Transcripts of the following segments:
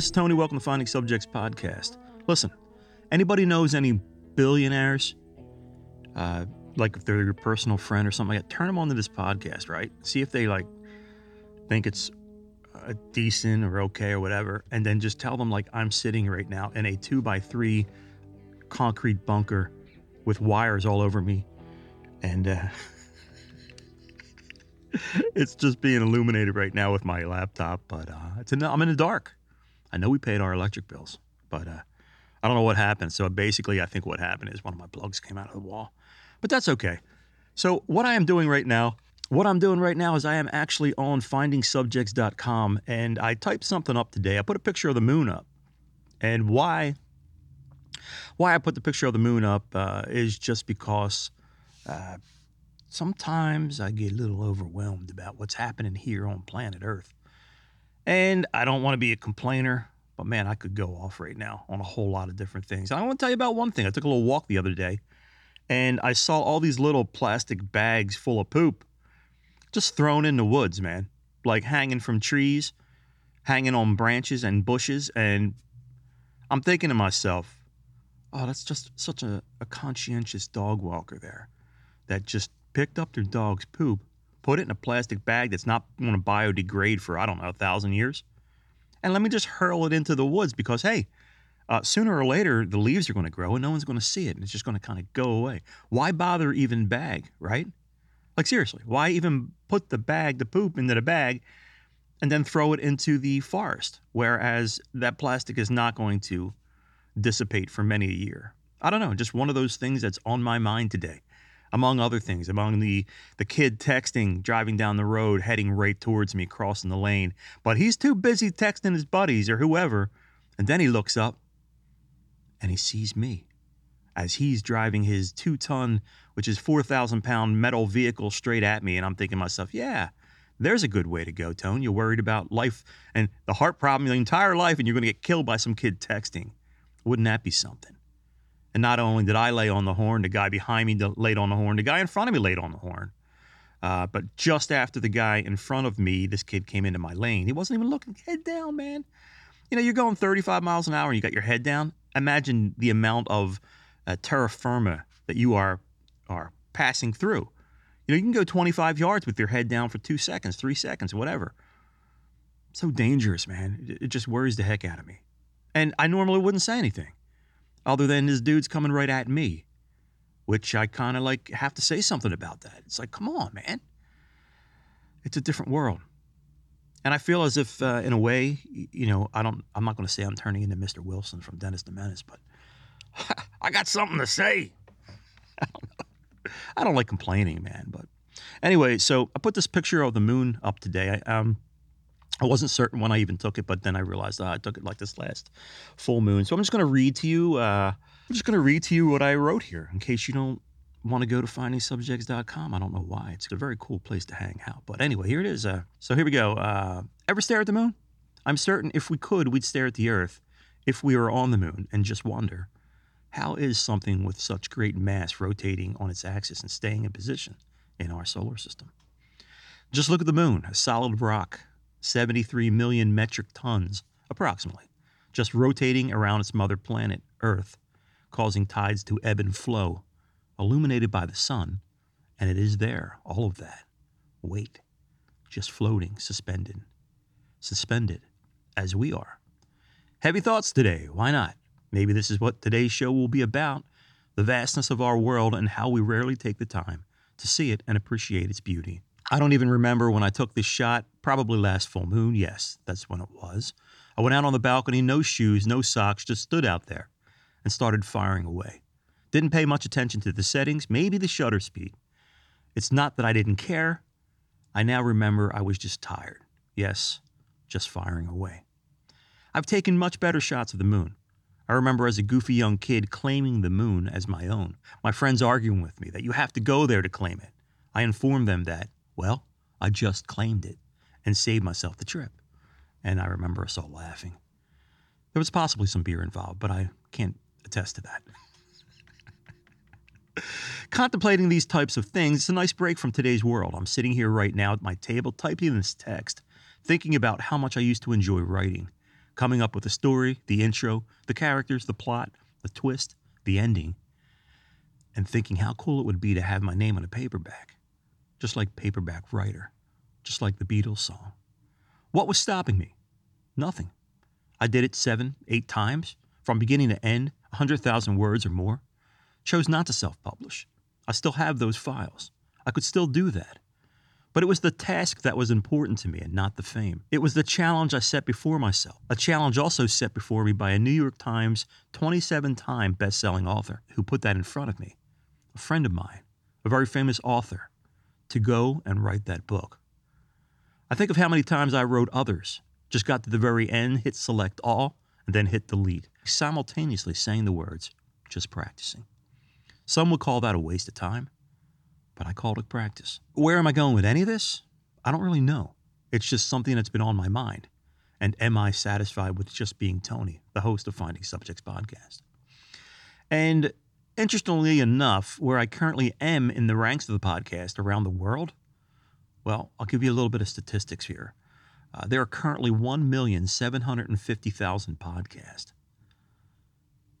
This is Tony. Welcome to Finding Subjects podcast. Listen, anybody knows any billionaires? Uh, like if they're your personal friend or something like that, turn them onto this podcast, right? See if they like think it's uh, decent or okay or whatever, and then just tell them like I'm sitting right now in a two by three concrete bunker with wires all over me, and uh, it's just being illuminated right now with my laptop. But uh, it's in, I'm in the dark. I know we paid our electric bills, but uh, I don't know what happened. So basically, I think what happened is one of my plugs came out of the wall, but that's okay. So what I am doing right now, what I'm doing right now is I am actually on FindingSubjects.com, and I typed something up today. I put a picture of the moon up, and why? Why I put the picture of the moon up uh, is just because uh, sometimes I get a little overwhelmed about what's happening here on planet Earth. And I don't want to be a complainer, but man, I could go off right now on a whole lot of different things. I want to tell you about one thing. I took a little walk the other day and I saw all these little plastic bags full of poop just thrown in the woods, man, like hanging from trees, hanging on branches and bushes. And I'm thinking to myself, oh, that's just such a, a conscientious dog walker there that just picked up their dog's poop put it in a plastic bag that's not going to biodegrade for, I don't know, a thousand years. And let me just hurl it into the woods because, hey, uh, sooner or later, the leaves are going to grow and no one's going to see it and it's just going to kind of go away. Why bother even bag, right? Like, seriously, why even put the bag, the poop into the bag and then throw it into the forest? Whereas that plastic is not going to dissipate for many a year. I don't know, just one of those things that's on my mind today among other things, among the the kid texting driving down the road heading right towards me crossing the lane, but he's too busy texting his buddies or whoever, and then he looks up and he sees me as he's driving his 2-ton, which is 4,000 pound metal vehicle straight at me and I'm thinking to myself, yeah, there's a good way to go, Tone. You're worried about life and the heart problem your entire life and you're going to get killed by some kid texting. Wouldn't that be something? And not only did I lay on the horn, the guy behind me laid on the horn, the guy in front of me laid on the horn. Uh, but just after the guy in front of me, this kid came into my lane. He wasn't even looking, head down, man. You know, you're going 35 miles an hour and you got your head down. Imagine the amount of uh, terra firma that you are are passing through. You know, you can go 25 yards with your head down for two seconds, three seconds, whatever. So dangerous, man. It just worries the heck out of me. And I normally wouldn't say anything other than this dude's coming right at me, which I kind of like have to say something about that. It's like, come on, man. It's a different world. And I feel as if, uh, in a way, you know, I don't, I'm not going to say I'm turning into Mr. Wilson from Dennis the Menace, but I got something to say. I don't, I don't like complaining, man. But anyway, so I put this picture of the moon up today. I, um, I wasn't certain when I even took it, but then I realized uh, I took it like this last full moon. So I'm just going to read to you. Uh, I'm just going to read to you what I wrote here, in case you don't want to go to findingsubjects.com. I don't know why. It's a very cool place to hang out. But anyway, here it is. Uh, so here we go. Uh, ever stare at the moon? I'm certain if we could, we'd stare at the Earth if we were on the moon and just wonder how is something with such great mass rotating on its axis and staying in position in our solar system? Just look at the moon, a solid rock 73 million metric tons, approximately, just rotating around its mother planet, Earth, causing tides to ebb and flow, illuminated by the sun, and it is there, all of that. Wait, just floating, suspended. Suspended, as we are. Heavy thoughts today, why not? Maybe this is what today's show will be about the vastness of our world and how we rarely take the time to see it and appreciate its beauty. I don't even remember when I took this shot. Probably last full moon. Yes, that's when it was. I went out on the balcony, no shoes, no socks, just stood out there and started firing away. Didn't pay much attention to the settings, maybe the shutter speed. It's not that I didn't care. I now remember I was just tired. Yes, just firing away. I've taken much better shots of the moon. I remember as a goofy young kid claiming the moon as my own. My friends arguing with me that you have to go there to claim it. I informed them that well, I just claimed it and saved myself the trip. And I remember us all laughing. There was possibly some beer involved, but I can't attest to that. Contemplating these types of things, it's a nice break from today's world. I'm sitting here right now at my table typing this text, thinking about how much I used to enjoy writing, coming up with the story, the intro, the characters, the plot, the twist, the ending, and thinking how cool it would be to have my name on a paperback, just like paperback writer, just like the Beatles song. What was stopping me? Nothing. I did it seven, eight times, from beginning to end, 100,000 words or more. Chose not to self publish. I still have those files. I could still do that. But it was the task that was important to me and not the fame. It was the challenge I set before myself, a challenge also set before me by a New York Times 27 time best selling author who put that in front of me, a friend of mine, a very famous author, to go and write that book. I think of how many times I wrote others, just got to the very end, hit select all, and then hit delete, simultaneously saying the words, just practicing. Some would call that a waste of time but I called it practice. Where am I going with any of this? I don't really know. It's just something that's been on my mind. And am I satisfied with just being Tony, the host of Finding Subjects podcast? And interestingly enough, where I currently am in the ranks of the podcast around the world, well, I'll give you a little bit of statistics here. Uh, there are currently 1,750,000 podcasts.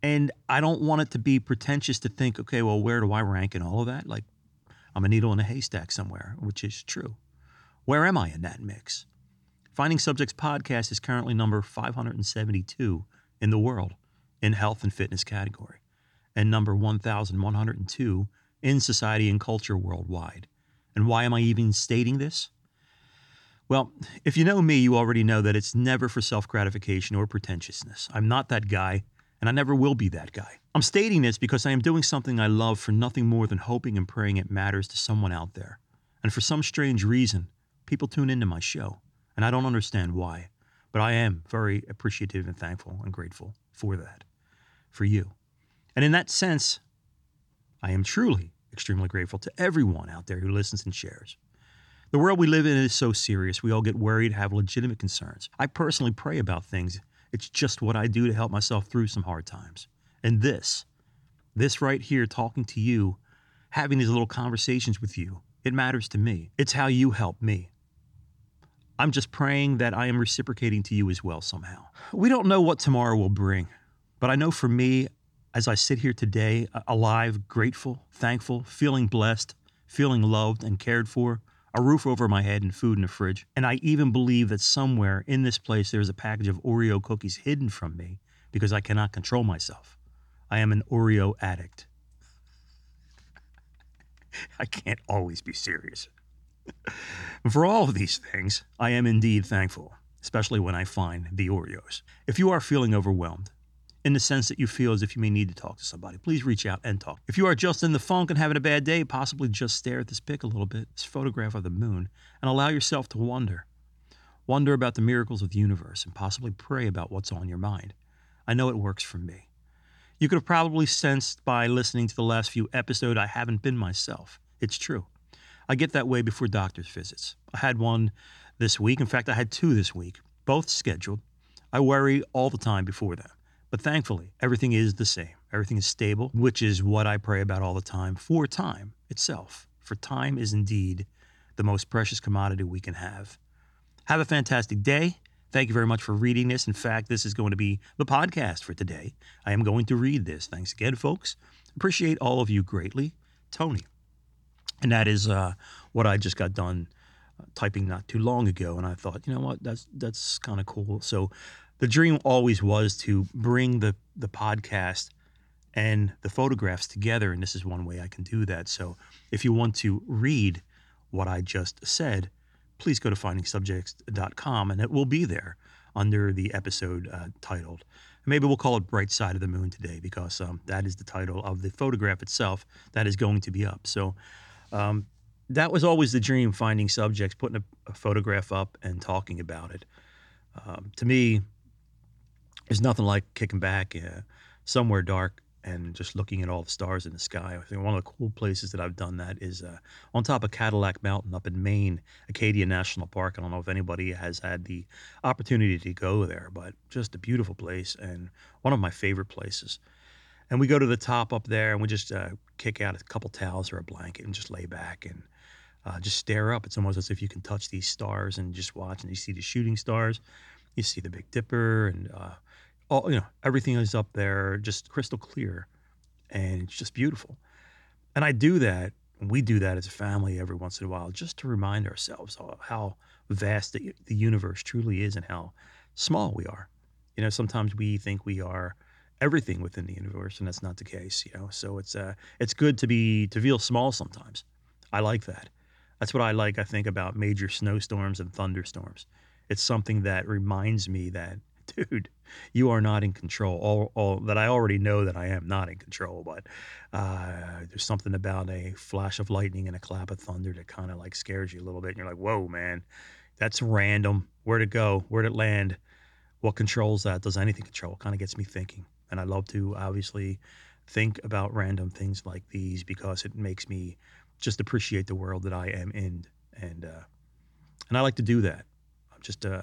And I don't want it to be pretentious to think, okay, well, where do I rank in all of that? Like, I'm a needle in a haystack somewhere, which is true. Where am I in that mix? Finding Subjects podcast is currently number 572 in the world in health and fitness category, and number 1102 in society and culture worldwide. And why am I even stating this? Well, if you know me, you already know that it's never for self gratification or pretentiousness. I'm not that guy, and I never will be that guy. I'm stating this because I am doing something I love for nothing more than hoping and praying it matters to someone out there. And for some strange reason, people tune into my show, and I don't understand why, but I am very appreciative and thankful and grateful for that, for you. And in that sense, I am truly extremely grateful to everyone out there who listens and shares. The world we live in is so serious. We all get worried, have legitimate concerns. I personally pray about things it's just what I do to help myself through some hard times. And this, this right here, talking to you, having these little conversations with you, it matters to me. It's how you help me. I'm just praying that I am reciprocating to you as well somehow. We don't know what tomorrow will bring, but I know for me, as I sit here today, alive, grateful, thankful, feeling blessed, feeling loved and cared for, a roof over my head, and food in the fridge. And I even believe that somewhere in this place there's a package of Oreo cookies hidden from me because I cannot control myself. I am an Oreo addict. I can't always be serious. For all of these things, I am indeed thankful, especially when I find the Oreos. If you are feeling overwhelmed, in the sense that you feel as if you may need to talk to somebody, please reach out and talk. If you are just in the funk and having a bad day, possibly just stare at this pic a little bit, this photograph of the moon, and allow yourself to wonder. Wonder about the miracles of the universe and possibly pray about what's on your mind. I know it works for me. You could have probably sensed by listening to the last few episodes I haven't been myself. It's true. I get that way before doctor's visits. I had one this week. In fact, I had two this week, both scheduled. I worry all the time before them. But thankfully, everything is the same. Everything is stable, which is what I pray about all the time for time itself. For time is indeed the most precious commodity we can have. Have a fantastic day. Thank you very much for reading this. In fact, this is going to be the podcast for today. I am going to read this. Thanks again, folks. Appreciate all of you greatly. Tony. And that is uh, what I just got done uh, typing not too long ago. And I thought, you know what, that's that's kind of cool. So the dream always was to bring the the podcast and the photographs together and this is one way I can do that. So if you want to read what I just said please go to findingsubjects.com and it will be there under the episode uh, titled. Maybe we'll call it bright side of the moon today because um, that is the title of the photograph itself that is going to be up. So um, that was always the dream finding subjects putting a, a photograph up and talking about it. Um, to me there's nothing like kicking back uh, somewhere dark and just looking at all the stars in the sky. I think one of the cool places that I've done that is uh, on top of Cadillac Mountain up in Maine, Acadia National Park. I don't know if anybody has had the opportunity to go there, but just a beautiful place and one of my favorite places. And we go to the top up there and we just uh, kick out a couple towels or a blanket and just lay back and uh, just stare up. It's almost as if you can touch these stars and just watch and you see the shooting stars. You see the Big Dipper and uh, all you know everything is up there, just crystal clear, and it's just beautiful. And I do that. We do that as a family every once in a while, just to remind ourselves how vast the, the universe truly is and how small we are. You know, sometimes we think we are everything within the universe, and that's not the case. You know, so it's uh, it's good to be to feel small sometimes. I like that. That's what I like. I think about major snowstorms and thunderstorms. It's something that reminds me that, dude, you are not in control. All, all that I already know that I am not in control, but uh, there's something about a flash of lightning and a clap of thunder that kind of like scares you a little bit. And you're like, whoa, man, that's random. Where'd it go? Where'd it land? What controls that? Does anything control? Kind of gets me thinking. And I love to obviously think about random things like these because it makes me just appreciate the world that I am in. And uh, and I like to do that. I'm just uh,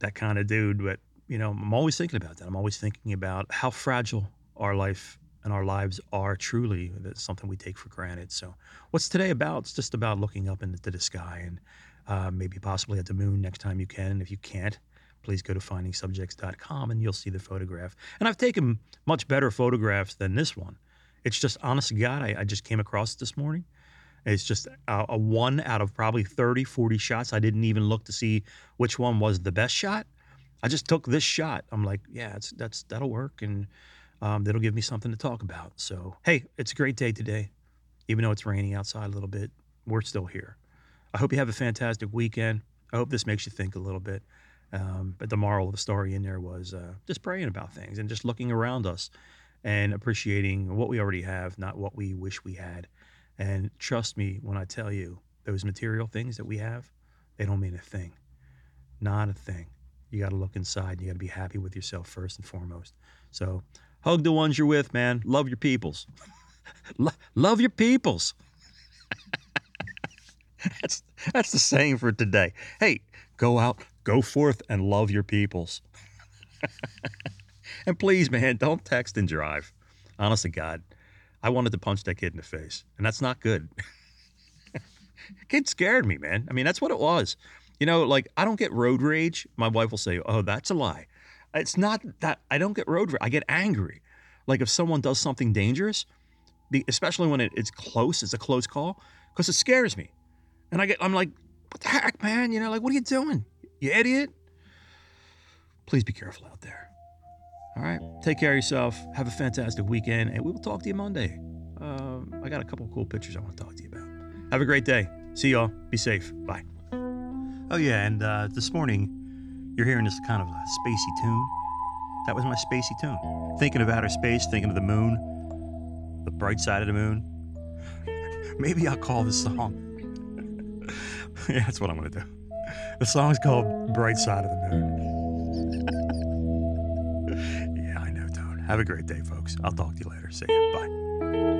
that kind of dude. But you know, I'm always thinking about that. I'm always thinking about how fragile our life and our lives are truly. That's something we take for granted. So, what's today about? It's just about looking up into the sky and uh, maybe possibly at the moon next time you can. And if you can't, please go to findingsubjects.com and you'll see the photograph. And I've taken much better photographs than this one. It's just, honest to God, I, I just came across this morning. It's just a, a, one out of probably 30, 40 shots. I didn't even look to see which one was the best shot. I just took this shot. I'm like, yeah, it's, that's that'll work, and um, that'll give me something to talk about. So, hey, it's a great day today, even though it's raining outside a little bit. We're still here. I hope you have a fantastic weekend. I hope this makes you think a little bit. Um, but the moral of the story in there was uh, just praying about things and just looking around us and appreciating what we already have, not what we wish we had. And trust me when I tell you, those material things that we have, they don't mean a thing. Not a thing. You got to look inside. You got to be happy with yourself first and foremost. So, hug the ones you're with, man. Love your peoples. love your peoples. that's that's the saying for today. Hey, go out, go forth, and love your peoples. and please, man, don't text and drive. Honest to God, I wanted to punch that kid in the face, and that's not good. kid scared me, man. I mean, that's what it was. You know, like I don't get road rage. My wife will say, "Oh, that's a lie." It's not that I don't get road rage. I get angry. Like if someone does something dangerous, especially when it's close, it's a close call, because it scares me. And I get, I'm like, "What the heck, man? You know, like what are you doing, you idiot?" Please be careful out there. All right. Take care of yourself. Have a fantastic weekend, and we will talk to you Monday. Um, I got a couple cool pictures I want to talk to you about. Have a great day. See y'all. Be safe. Bye. Oh, yeah. And uh, this morning, you're hearing this kind of a spacey tune. That was my spacey tune. Thinking of outer space, thinking of the moon, the bright side of the moon. Maybe I'll call this song. yeah, that's what I'm going to do. The song's called Bright Side of the Moon. Yeah, I know, Tone. Have a great day, folks. I'll talk to you later. See you. Bye.